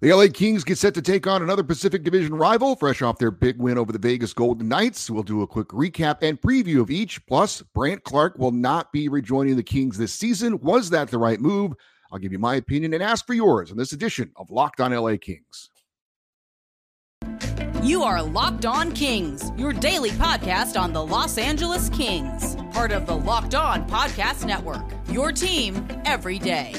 The LA Kings get set to take on another Pacific Division rival, fresh off their big win over the Vegas Golden Knights. We'll do a quick recap and preview of each. Plus, Brandt Clark will not be rejoining the Kings this season. Was that the right move? I'll give you my opinion and ask for yours in this edition of Locked On LA Kings. You are Locked On Kings, your daily podcast on the Los Angeles Kings, part of the Locked On Podcast Network. Your team every day.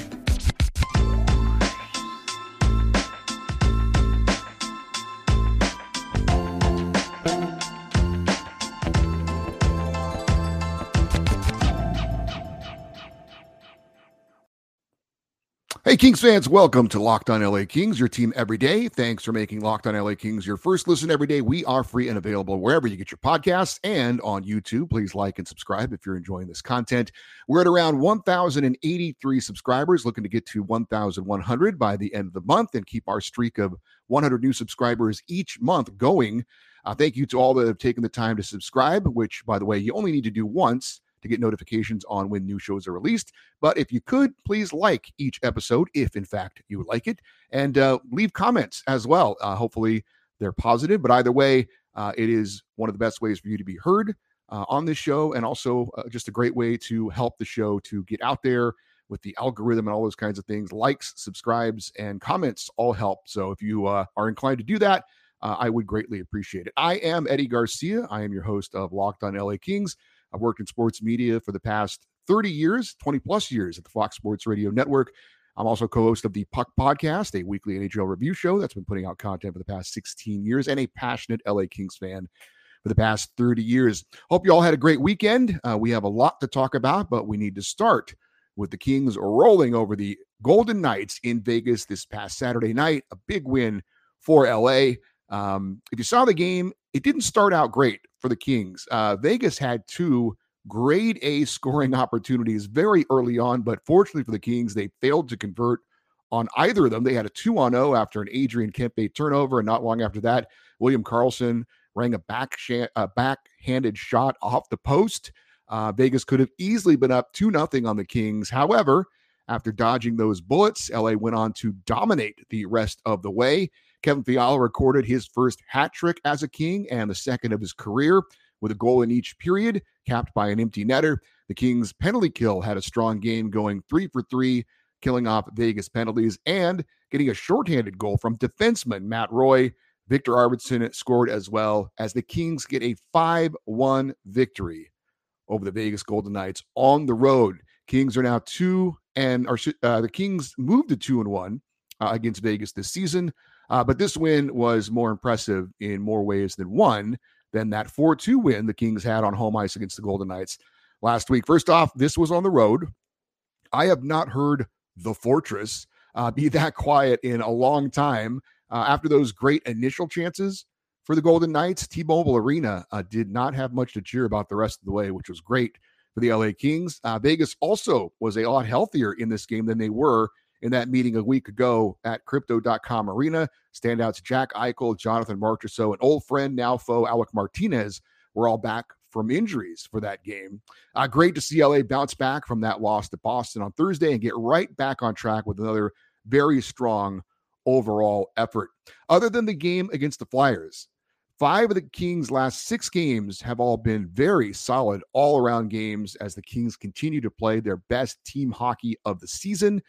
Hey, Kings fans, welcome to Locked On LA Kings, your team every day. Thanks for making Locked On LA Kings your first listen every day. We are free and available wherever you get your podcasts and on YouTube. Please like and subscribe if you're enjoying this content. We're at around 1,083 subscribers, looking to get to 1,100 by the end of the month and keep our streak of 100 new subscribers each month going. Uh, thank you to all that have taken the time to subscribe, which, by the way, you only need to do once to get notifications on when new shows are released. But if you could, please like each episode, if in fact you like it, and uh, leave comments as well. Uh, hopefully they're positive, but either way, uh, it is one of the best ways for you to be heard uh, on this show, and also uh, just a great way to help the show to get out there with the algorithm and all those kinds of things. Likes, subscribes, and comments all help. So if you uh, are inclined to do that, I would greatly appreciate it. I am Eddie Garcia. I am your host of Locked on LA Kings. I've worked in sports media for the past 30 years, 20 plus years at the Fox Sports Radio Network. I'm also co host of the Puck Podcast, a weekly NHL review show that's been putting out content for the past 16 years, and a passionate LA Kings fan for the past 30 years. Hope you all had a great weekend. Uh, we have a lot to talk about, but we need to start with the Kings rolling over the Golden Knights in Vegas this past Saturday night. A big win for LA. Um, if you saw the game, it didn't start out great for the Kings. Uh, Vegas had two grade A scoring opportunities very early on, but fortunately for the Kings, they failed to convert on either of them. They had a 2 on 0 after an Adrian Kempe turnover, and not long after that, William Karlsson rang a back sh- a backhanded shot off the post. Uh, Vegas could have easily been up 2 nothing on the Kings. However, after dodging those bullets, LA went on to dominate the rest of the way. Kevin Fiala recorded his first hat trick as a King and the second of his career with a goal in each period, capped by an empty netter. The Kings' penalty kill had a strong game, going three for three, killing off Vegas penalties and getting a shorthanded goal from defenseman Matt Roy. Viktor Arvidsson scored as well as the Kings get a 5 1 victory over the Vegas Golden Knights on the road. Kings are now two and are uh, the Kings moved to two and one uh, against Vegas this season. Uh, but this win was more impressive in more ways than one than that 4 2 win the Kings had on home ice against the Golden Knights last week. First off, this was on the road. I have not heard the Fortress uh, be that quiet in a long time. Uh, after those great initial chances for the Golden Knights, T Mobile Arena uh, did not have much to cheer about the rest of the way, which was great for the LA Kings. Uh, Vegas also was a lot healthier in this game than they were in that meeting a week ago at crypto.com arena. Standouts Jack Eichel, Jonathan Marchessault, and old friend, now foe Alec Martinez were all back from injuries for that game. Uh, great to see LA bounce back from that loss to Boston on Thursday and get right back on track with another very strong overall effort. Other than the game against the Flyers, five of the Kings' last six games have all been very solid all around games as the Kings continue to play their best team hockey of the season.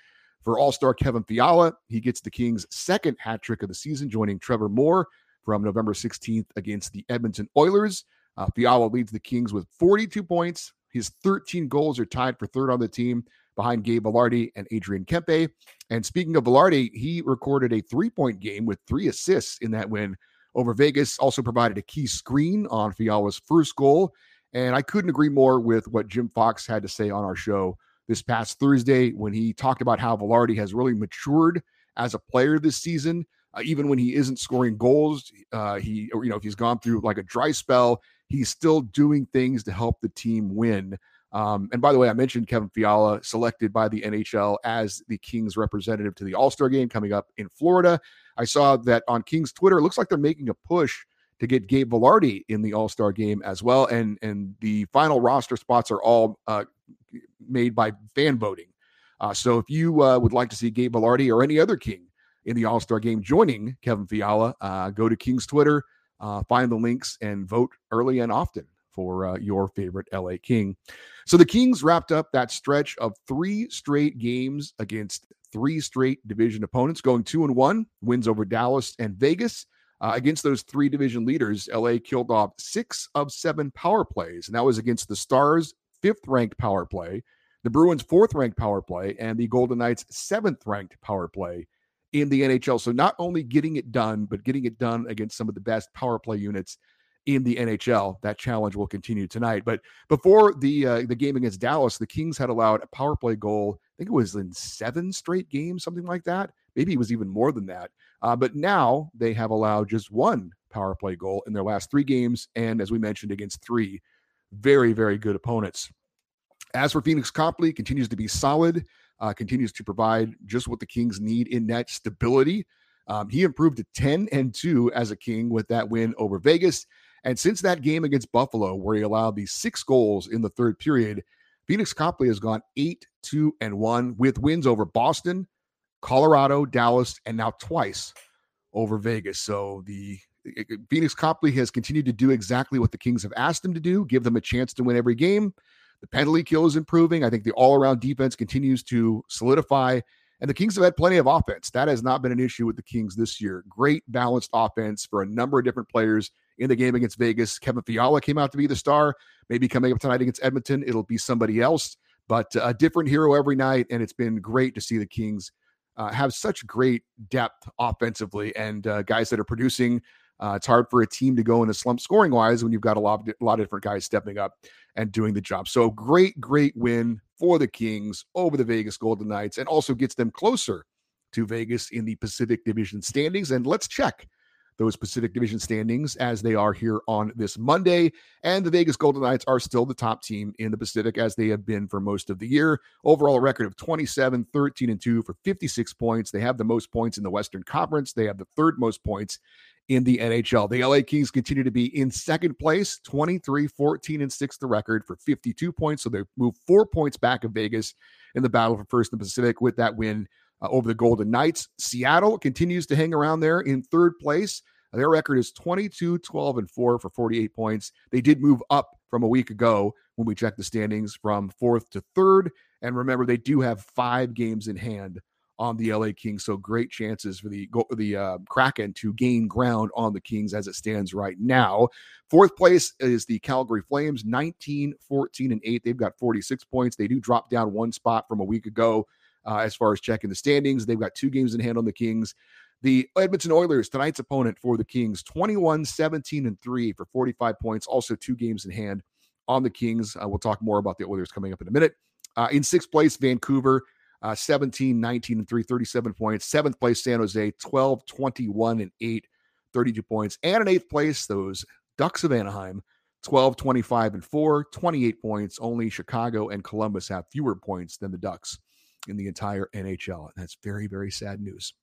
For All Star Kevin Fiala, he gets the Kings' second hat trick of the season, joining Trevor Moore from November 16th against the Edmonton Oilers. Uh, Fiala leads the Kings with 42 points. His 13 goals are tied for third on the team behind Gabe Vilardi and Adrian Kempe. And speaking of Vilardi, he recorded a three point game with three assists in that win over Vegas. Also provided a key screen on Fiala's first goal. And I couldn't agree more with what Jim Fox had to say on our show this past Thursday when he talked about how Vilardi has really matured as a player this season. Uh, even when he isn't scoring goals, uh, he or, you know if he's gone through like a dry spell, he's still doing things to help the team win. Um, and by the way, I mentioned Kevin Fiala selected by the NHL as the Kings representative to the All Star game coming up in Florida. I saw that on Kings Twitter. It looks like they're making a push to get Gabe Vilardi in the All Star game as well. And and the final roster spots are all uh, made by fan voting. Uh, so if you uh, would like to see Gabe Vilardi or any other King in the All Star game, joining Kevin Fiala. Uh, go to Kings Twitter, uh, find the links, and vote early and often for uh, your favorite LA King. So the Kings wrapped up that stretch of three straight games against three straight division opponents, going two and one, wins over Dallas and Vegas. Uh, against those three division leaders, LA killed off six of seven power plays, and that was against the Stars' fifth ranked power play, the Bruins' fourth ranked power play, and the Golden Knights' seventh ranked power play in the NHL. So not only getting it done, but getting it done against some of the best power play units in the NHL. That challenge will continue tonight. But before the uh, the game against Dallas, the Kings had allowed a power play goal. I think it was in seven straight games, something like that. Maybe it was even more than that. Uh, but now they have allowed just one power play goal in their last three games. And as we mentioned, against three very, very good opponents. As for Phoenix Copley, continues to be solid, uh, continues to provide just what the Kings need in net stability. Um, he improved to 10 and 2 as a King with that win over Vegas. And since that game against Buffalo, where he allowed the six goals in the third period, Phoenix Copley has gone 8 2 and 1 with wins over Boston, Colorado, Dallas, and now twice over Vegas. So the Phoenix Copley has continued to do exactly what the Kings have asked him to do, give them a chance to win every game. The penalty kill is improving. I think the all around defense continues to solidify. And the Kings have had plenty of offense. That has not been an issue with the Kings this year. Great balanced offense for a number of different players in the game against Vegas. Kevin Fiala came out to be the star. Maybe coming up tonight against Edmonton, it'll be somebody else, but a different hero every night. And it's been great to see the Kings uh, have such great depth offensively and uh, guys that are producing. Uh, it's hard for a team to go in a slump scoring wise when you've got a lot, of, a lot of different guys stepping up and doing the job. So great, great win for the Kings over the Vegas Golden Knights and also gets them closer to Vegas in the Pacific Division standings. And let's check those Pacific Division standings as they are here on this Monday. And the Vegas Golden Knights are still the top team in the Pacific as they have been for most of the year. Overall record of 27, 13, and 2 for 56 points. They have the most points in the Western Conference. They have the third most points in the NHL. The LA Kings continue to be in second place, 23, 14, and 6 the record for 52 points. So they move four points back of Vegas in the battle for first in the Pacific with that win uh, over the Golden Knights. Seattle continues to hang around there in third place. Their record is 22, 12, and 4 for 48 points. They did move up from a week ago when we checked the standings from fourth to third. And remember, they do have five games in hand on the LA Kings. So great chances for the the uh, Kraken to gain ground on the Kings as it stands right now. Fourth place is the Calgary Flames, 19, 14, and 8. They've got 46 points. They do drop down one spot from a week ago uh, as far as checking the standings. They've got two games in hand on the Kings. The Edmonton Oilers, tonight's opponent for the Kings, 21, 17, and 3 for 45 points. Also, two games in hand on the Kings. Uh, we'll talk more about the Oilers coming up in a minute. Uh, in sixth place, Vancouver, uh, 17, 19, and 3, 37 points. Seventh place, San Jose, 12, 21, and 8, 32 points. And in eighth place, those Ducks of Anaheim, 12, 25, and 4, 28 points. Only Chicago and Columbus have fewer points than the Ducks in the entire NHL. And that's very, very sad news,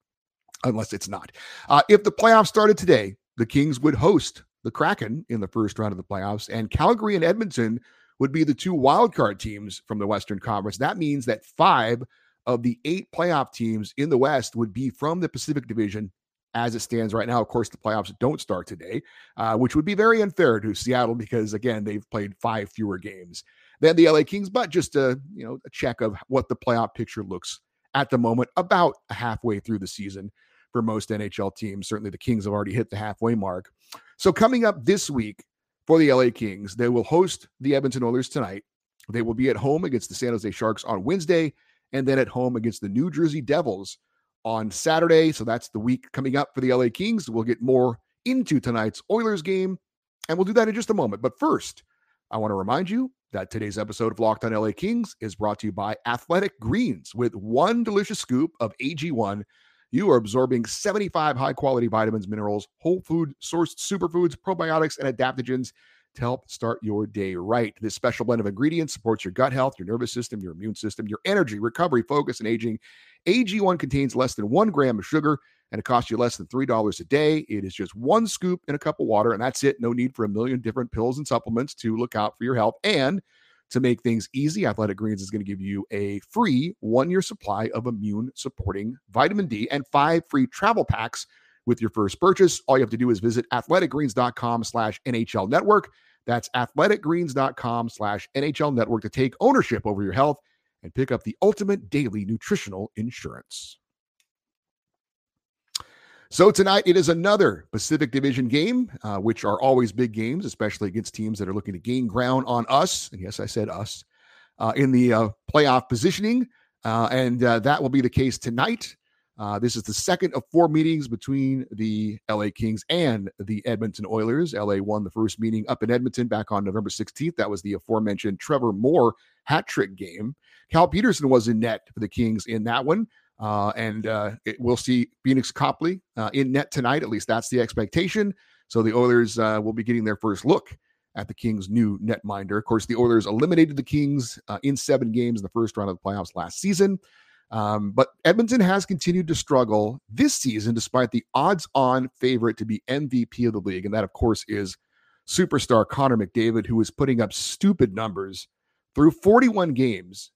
unless it's not. Uh, if the playoffs started today, the Kings would host the Kraken in the first round of the playoffs, and Calgary and Edmonton would be the two wildcard teams from the Western Conference. That means that five of the eight playoff teams in the West would be from the Pacific Division as it stands right now. Of course, the playoffs don't start today, uh, which would be very unfair to Seattle because, again, they've played five fewer games than the LA Kings, but just a you know a check of what the playoff picture looks at the moment, about halfway through the season for most NHL teams. Certainly, the Kings have already hit the halfway mark. So, coming up this week for the LA Kings, they will host the Edmonton Oilers tonight. They will be at home against the San Jose Sharks on Wednesday, and then at home against the New Jersey Devils on Saturday. So that's the week coming up for the LA Kings. We'll get more into tonight's Oilers game, and we'll do that in just a moment. But first, I want to remind you that today's episode of Locked on LA Kings is brought to you by Athletic Greens. With one delicious scoop of AG1, you are absorbing 75 high quality vitamins, minerals, whole food sourced superfoods, probiotics, and adaptogens to help start your day right. This special blend of ingredients supports your gut health, your nervous system, your immune system, your energy, recovery, focus, and aging. AG1 contains less than one gram of sugar and it costs you less than $3 a day. It is just one scoop in a cup of water, and that's it. No need for a million different pills and supplements to look out for your health. And To make things easy, Athletic Greens is going to give you a free one year supply of immune supporting vitamin D and five free travel packs with your first purchase. All you have to do is visit athleticgreens.com slash NHL network. That's athleticgreens.com slash NHL network to take ownership over your health and pick up the ultimate daily nutritional insurance. So tonight it is another Pacific Division game, uh, which are always big games, especially against teams that are looking to gain ground on us. And yes, I said us uh, in the uh, playoff positioning, uh, and uh, that will be the case tonight. Uh, this is the second of four meetings between the LA Kings and the Edmonton Oilers. LA won the first meeting up in Edmonton back on November 16th. That was the aforementioned Trevor Moore hat trick game. Cal Petersen was in net for the Kings in that one. Uh, and uh, it, we'll see Phoenix Copley uh, in net tonight. At least that's the expectation. So the Oilers uh, will be getting their first look at the Kings' new netminder. Of course, the Oilers eliminated the Kings uh, in seven games in the first round of the playoffs last season. Um, but Edmonton has continued to struggle this season, despite the odds-on favorite to be MVP of the league, and that, of course, is superstar Connor McDavid, who is putting up stupid numbers through 41 games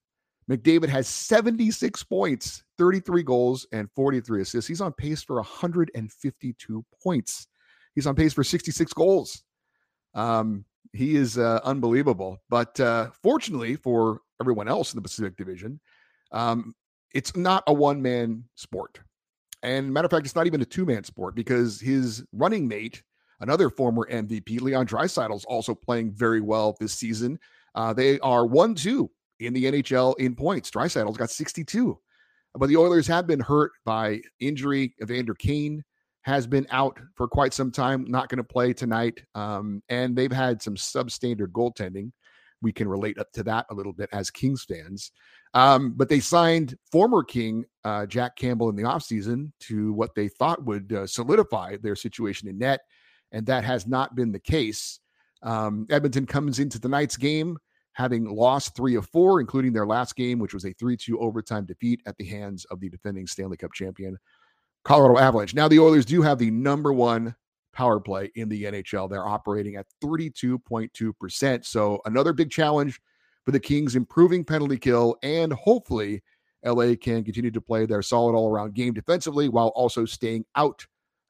McDavid has 76 points, 33 goals, and 43 assists. He's on pace for 152 points. He's on pace for 66 goals. Um, he is uh, unbelievable. But uh, fortunately for everyone else in the Pacific Division, um, it's not a one man sport. And matter of fact, it's not even a two man sport because his running mate, another former MVP, Leon Draisaitl, is also playing very well this season. Uh, they are 1 2 in the NHL in points. Draisaitl's got 62. But the Oilers have been hurt by injury. Evander Kane has been out for quite some time, not going to play tonight. Um, and they've had some substandard goaltending. We can relate up to that a little bit as Kings fans. Um, but they signed former King uh, Jack Campbell in the offseason to what they thought would uh, solidify their situation in net. And that has not been the case. Um, Edmonton comes into tonight's game having lost three of four, including their last game, which was a 3 2 overtime defeat at the hands of the defending Stanley Cup champion, Colorado Avalanche. Now, the Oilers do have the number one power play in the NHL. They're operating at 32.2%. So, another big challenge for the Kings, improving penalty kill, and hopefully, LA can continue to play their solid all around game defensively while also staying out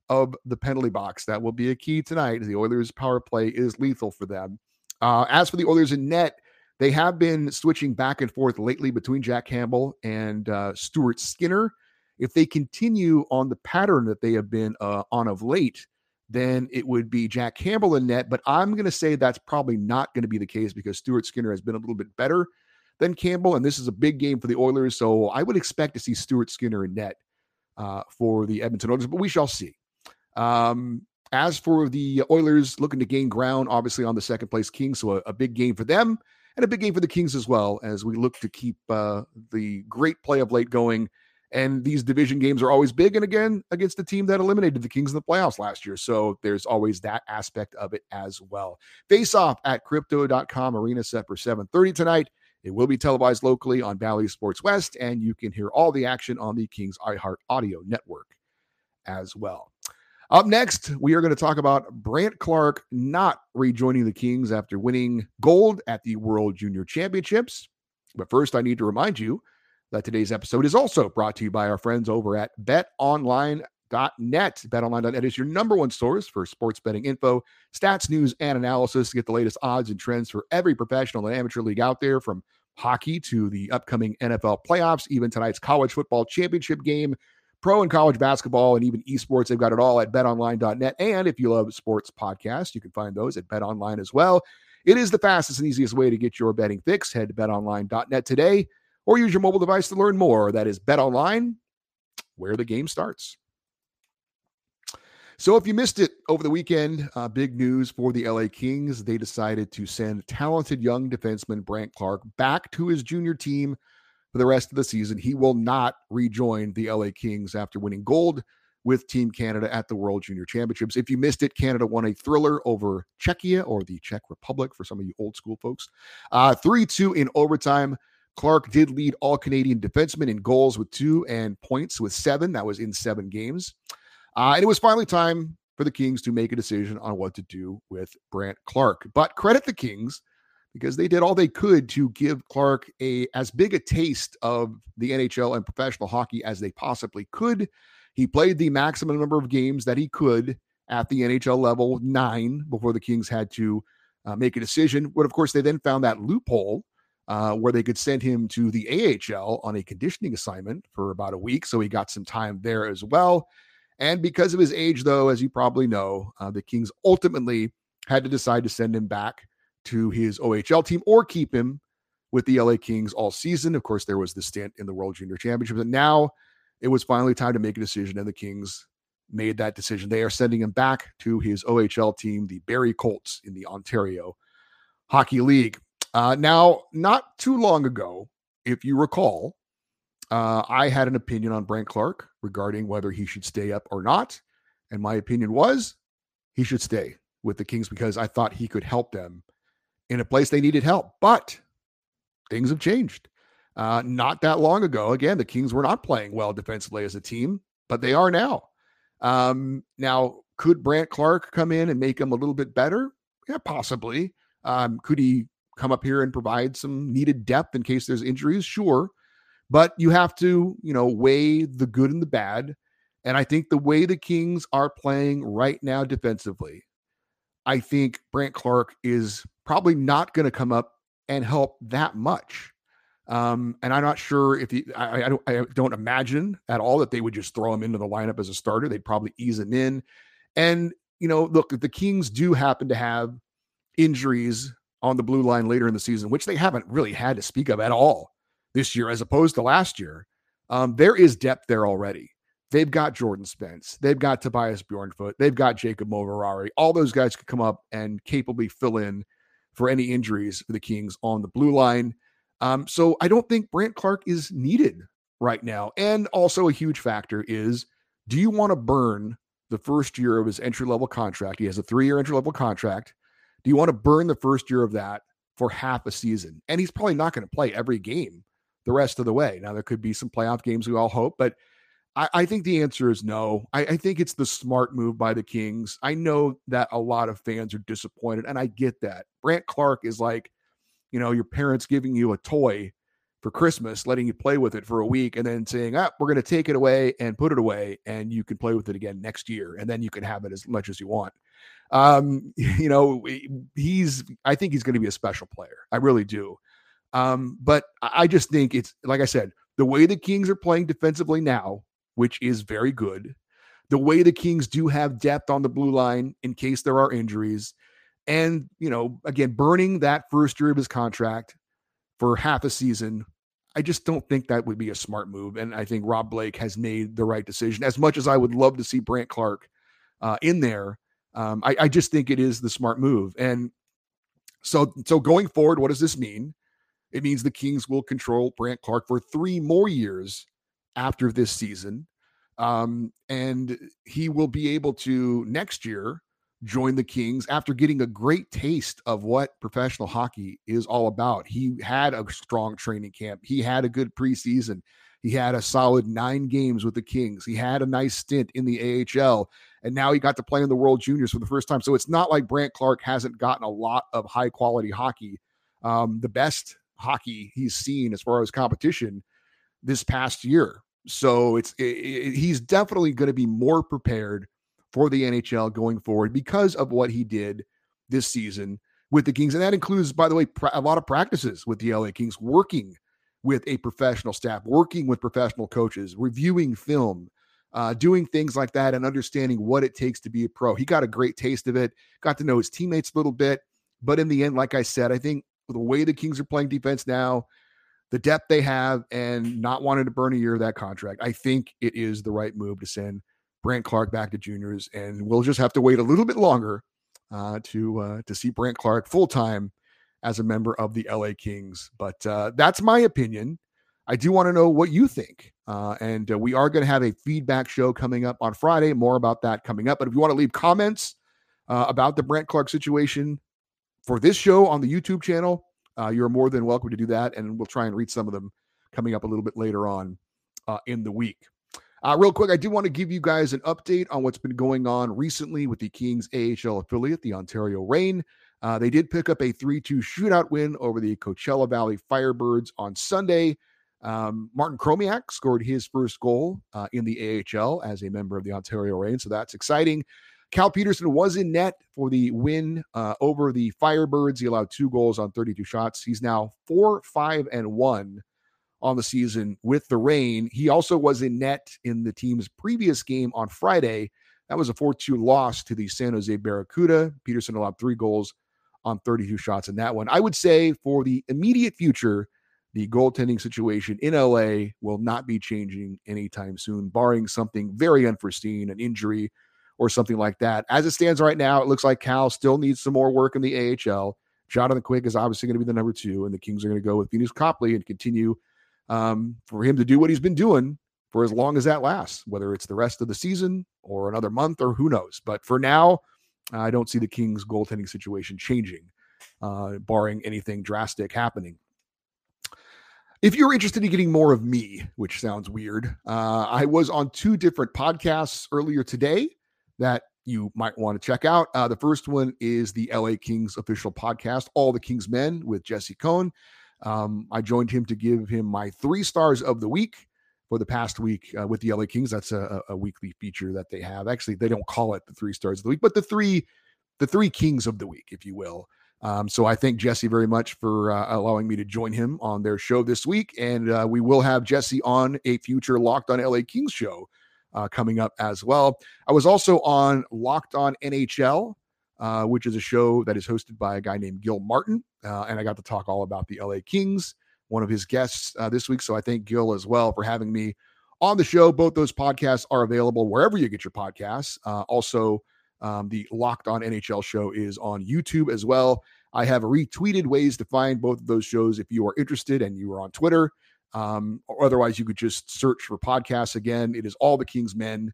of the penalty box. That will be a key tonight. The Oilers' power play is lethal for them. Uh, as for the Oilers in net, they have been switching back and forth lately between Jack Campbell and uh, Stuart Skinner. If they continue on the pattern that they have been uh, on of late, then it would be Jack Campbell in net. But I'm going to say that's probably not going to be the case because Stuart Skinner has been a little bit better than Campbell, and this is a big game for the Oilers. So I would expect to see Stuart Skinner in net uh, for the Edmonton Oilers, but we shall see. Um, as for the Oilers looking to gain ground, obviously on the second place Kings, so a, a big game for them and a big game for the Kings as well as we look to keep uh, the great play of late going. And these division games are always big, and again against the team that eliminated the Kings in the playoffs last year. So there's always that aspect of it as well. Face off at crypto.com arena set for 7:30 tonight. It will be televised locally on Bally Sports West, and you can hear all the action on the Kings iHeart Audio Network as well. Up next, we are going to talk about Brandt Clark not rejoining the Kings after winning gold at the World Junior Championships. But first, I need to remind you that today's episode is also brought to you by our friends over at betonline.net. BetOnline.net is your number one source for sports betting info, stats, news, and analysis to get the latest odds and trends for every professional and amateur league out there from hockey to the upcoming NFL playoffs, even tonight's college football championship game pro and college basketball, and even esports. They've got it all at betonline.net. And if you love sports podcasts, you can find those at betonline as well. It is the fastest and easiest way to get your betting fix. Head to betonline.net today or use your mobile device to learn more. That is betonline, where the game starts. So, if you missed it over the weekend, uh, big news for the LA Kings. They decided to send talented young defenseman Brandt Clark back to his junior team for the rest of the season. He will not rejoin the LA Kings after winning gold with Team Canada at the World Junior Championships. If you missed it, Canada won a thriller over Czechia or the Czech Republic for some of you old school folks. Uh, 3 2 in overtime. Clark did lead all Canadian defensemen in goals with two and points with seven. That was in seven games. Uh, and it was finally time for the Kings to make a decision on what to do with Brandt Clark. But credit the Kings because they did all they could to give Clark a as big a taste of the NHL and professional hockey as they possibly could. He played the maximum number of games that he could at the NHL level, nine, before the Kings had to uh, make a decision. But of course, they then found that loophole uh, where they could send him to the AHL on a conditioning assignment for about a week. So he got some time there as well. And because of his age, though, as you probably know, uh, the Kings ultimately had to decide to send him back to his OHL team or keep him with the LA Kings all season. Of course, there was the stint in the World Junior Championship, and now it was finally time to make a decision, and the Kings made that decision. They are sending him back to his OHL team, the Barrie Colts in the Ontario Hockey League. Uh, now, not too long ago, if you recall, uh, I had an opinion on Brandt Clark regarding whether he should stay up or not. And my opinion was he should stay with the Kings because I thought he could help them in a place they needed help. But things have changed. Uh, not that long ago, again, the Kings were not playing well defensively as a team, but they are now. Um, now, could Brandt Clark come in and make them a little bit better? Yeah, possibly. Um, could he come up here and provide some needed depth in case there's injuries? Sure. But you have to, you know, weigh the good and the bad. And I think the way the Kings are playing right now defensively, I think Brandt Clark is probably not going to come up and help that much. Um, and I'm not sure if he, I, I, don't, I don't imagine at all that they would just throw him into the lineup as a starter. They'd probably ease him in. And, you know, look, the Kings do happen to have injuries on the blue line later in the season, which they haven't really had to speak of at all this year as opposed to last year. Um, there is depth there already. They've got Jordan Spence. They've got Tobias Bjornfot. They've got Jacob Moverare. All those guys could come up and capably fill in for any injuries for the Kings on the blue line. Um, so I don't think Brandt Clark is needed right now. And also a huge factor is do you want to burn the first year of his entry level contract? He has a three year entry level contract. Do you want to burn the first year of that for half a season? And he's probably not going to play every game the rest of the way. Now, there could be some playoff games we all hope, but I, I think the answer is no. I, I think it's the smart move by the Kings. I know that a lot of fans are disappointed, and I get that. Brandt Clark is like, you know, your parents giving you a toy for Christmas, letting you play with it for a week, and then saying, "Ah, we're going to take it away and put it away, and you can play with it again next year, and then you can have it as much as you want." Um, you know, he's. I think he's going to be a special player. I really do. Um, but I just think it's like I said, the way the Kings are playing defensively now, which is very good. The way the Kings do have depth on the blue line in case there are injuries. And, you know, again, burning that first year of his contract for half a season, I just don't think that would be a smart move. And I think Rob Blake has made the right decision. As much as I would love to see Brandt Clark uh, in there, um, I, I just think it is the smart move. And so, so going forward, what does this mean? It means the Kings will control Brandt Clark for three more years after this season. Um, and he will be able to next year join the Kings after getting a great taste of what professional hockey is all about. He had a strong training camp, he had a good preseason. He had a solid nine games with the Kings. He had a nice stint in the AHL, and now he got to play in the World Juniors for the first time. So it's not like Brandt Clark hasn't gotten a lot of high quality hockey. Um, the best hockey he's seen as far as competition this past year. So it's it, it, he's definitely going to be more prepared for the NHL going forward because of what he did this season with the Kings, and that includes, by the way, a lot of practices with the LA Kings, working with a professional staff, working with professional coaches, reviewing film, uh, doing things like that, and understanding what it takes to be a pro. He got a great taste of it, got to know his teammates a little bit, but in the end, like I said, I think the way the Kings are playing defense now, the depth they have, and not wanting to burn a year of that contract, I think it is the right move to send Brandt Clark back to juniors, and we'll just have to wait a little bit longer uh, to uh, to see Brandt Clark full time as a member of the LA Kings. But uh, that's my opinion. I do want to know what you think. Uh, and uh, we are going to have a feedback show coming up on Friday. More about that coming up. But if you want to leave comments uh, about the Brandt Clark situation, for this show on the YouTube channel, uh, you're more than welcome to do that. And we'll try and read some of them coming up a little bit later on uh, in the week. Uh, real quick, I do want to give you guys an update on what's been going on recently with the Kings AHL affiliate, the Ontario Reign. Uh, they did pick up a 3 2 shootout win over the Coachella Valley Firebirds on Sunday. Um, Martin Chromiak scored his first goal uh, in the AHL as a member of the Ontario Reign, so that's exciting. Cal Petersen was in net for the win uh, over the Firebirds. He allowed two goals on 32 shots. He's now four, five, and one on the season with the Reign. He also was in net in the team's previous game on Friday. That was a 4 2 loss to the San Jose Barracuda. Petersen allowed three goals on 32 shots in that one. I would say for the immediate future, the goaltending situation in LA will not be changing anytime soon, barring something very unforeseen, an injury or something like that. As it stands right now, it looks like Cal still needs some more work in the AHL. Jonathan Quick is obviously going to be the number two, and the Kings are going to go with Phoenix Copley and continue um, for him to do what he's been doing for as long as that lasts, whether it's the rest of the season or another month or who knows. But for now, I don't see the Kings goaltending situation changing, uh, barring anything drastic happening. If you're interested in getting more of me, which sounds weird, uh, I was on two different podcasts earlier today that you might want to check out. Uh, the first one is the LA Kings official podcast, All the Kings Men with Jesse Cohn. Um, I joined him to give him my three stars of the week for the past week uh, with the LA Kings. That's a, a, weekly feature that they have. Actually, they don't call it the three stars of the week, but the three, the three Kings of the week, if you will. Um, so I thank Jesse very much for uh, allowing me to join him on their show this week, and uh, we will have Jesse on a future Locked On LA Kings show uh, coming up as well. I was also on Locked On NHL, uh, which is a show that is hosted by a guy named Gil Martin, uh, and I got to talk all about the LA Kings, one of his guests uh, this week. So I thank Gil as well for having me on the show. Both those podcasts are available wherever you get your podcasts. also um, the Locked On NHL show is on YouTube as well. I have retweeted ways to find both of those shows if you are interested and you are on Twitter. Um, or otherwise, you could just search for podcasts again. It is All the King's Men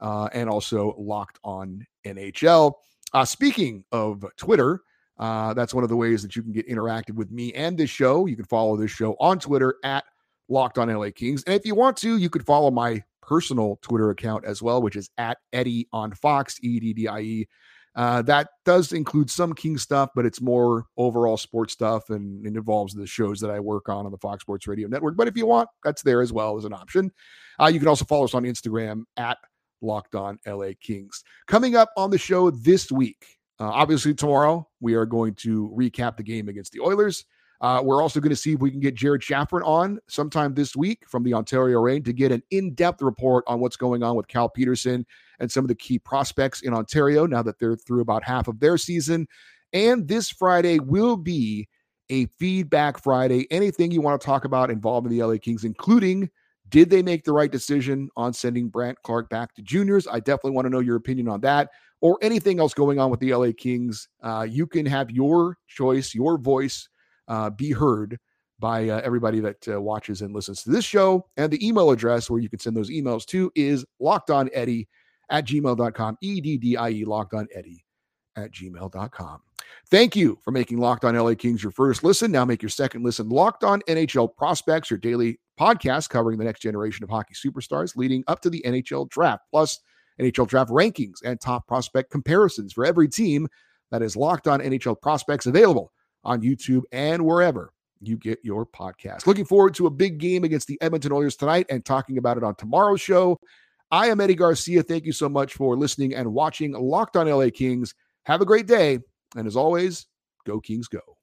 uh, and also Locked On NHL. Uh, speaking of Twitter, uh, that's one of the ways that you can get interactive with me and this show. You can follow this show on Twitter at Locked On LA Kings. And if you want to, you could follow my personal Twitter account as well, which is at Eddie on Fox, E D D I E. Uh, that does include some King stuff, but it's more overall sports stuff and it involves the shows that I work on on the Fox Sports Radio Network. But if you want, that's there as well as an option. Uh, you can also follow us on Instagram at Locked On LA Kings. Coming up on the show this week, uh, obviously tomorrow we are going to recap the game against the Oilers. Uh, we're also going to see if we can get Jared Shaffron on sometime this week from the Ontario Reign to get an in depth report on what's going on with Cal Petersen and some of the key prospects in Ontario now that they're through about half of their season. And this Friday will be a feedback Friday. Anything you want to talk about involving the LA Kings, including did they make the right decision on sending Brandt Clark back to juniors? I definitely want to know your opinion on that or anything else going on with the LA Kings. Uh, you can have your choice, your voice uh, be heard by uh, everybody that uh, watches and listens to this show. And the email address where you can send those emails to is lockedoneddie at gmail.com. E D D I E, locked on Eddie at gmail.com. Thank you for making Locked On LA Kings your first listen. Now make your second listen Locked On NHL Prospects, your daily podcast covering the next generation of hockey superstars leading up to the NHL draft, plus NHL draft rankings and top prospect comparisons for every team that is Locked On NHL Prospects available on YouTube and wherever you get your podcast. Looking forward to a big game against the Edmonton Oilers tonight and talking about it on tomorrow's show. I am Eddie Garcia. Thank you so much for listening and watching Locked on LA Kings. Have a great day. And as always, go Kings go.